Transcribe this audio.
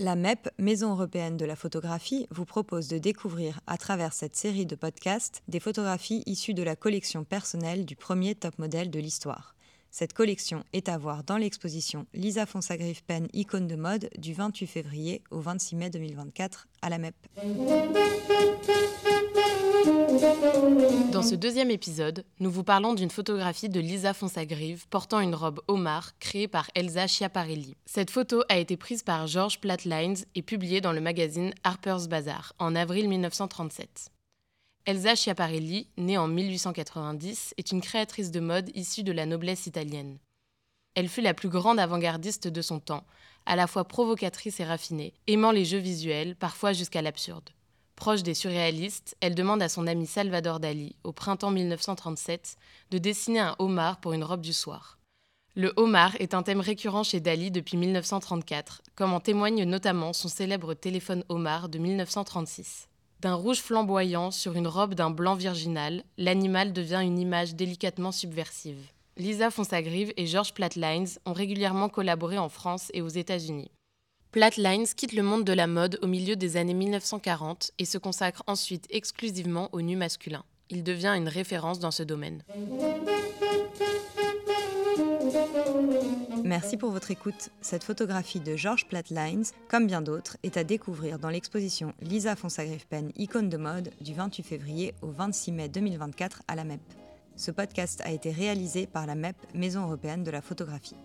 La MEP, Maison européenne de la photographie, vous propose de découvrir à travers cette série de podcasts des photographies issues de la collection personnelle du premier top modèle de l'histoire. Cette collection est à voir dans l'exposition Lisa Fonsagrive Pen Icône de mode du 28 février au 26 mai 2024 à la MEP. Dans ce deuxième épisode, nous vous parlons d'une photographie de Lisa Fonsagrive portant une robe homard créée par Elsa Schiaparelli. Cette photo a été prise par George Platlines et publiée dans le magazine Harper's Bazaar en avril 1937. Elsa Schiaparelli, née en 1890, est une créatrice de mode issue de la noblesse italienne. Elle fut la plus grande avant-gardiste de son temps, à la fois provocatrice et raffinée, aimant les jeux visuels, parfois jusqu'à l'absurde. Proche des surréalistes, elle demande à son ami Salvador Dali, au printemps 1937, de dessiner un homard pour une robe du soir. Le homard est un thème récurrent chez Dali depuis 1934, comme en témoigne notamment son célèbre téléphone homard de 1936. D'un rouge flamboyant sur une robe d'un blanc virginal, l'animal devient une image délicatement subversive. Lisa Fonsagrive et George Platlines ont régulièrement collaboré en France et aux États-Unis. Platlines quitte le monde de la mode au milieu des années 1940 et se consacre ensuite exclusivement au nu masculin. Il devient une référence dans ce domaine. Merci pour votre écoute. Cette photographie de George Platlines, comme bien d'autres, est à découvrir dans l'exposition Lisa Fonsagrive Pen Icône de mode du 28 février au 26 mai 2024 à la MEP. Ce podcast a été réalisé par la MEP, Maison européenne de la photographie.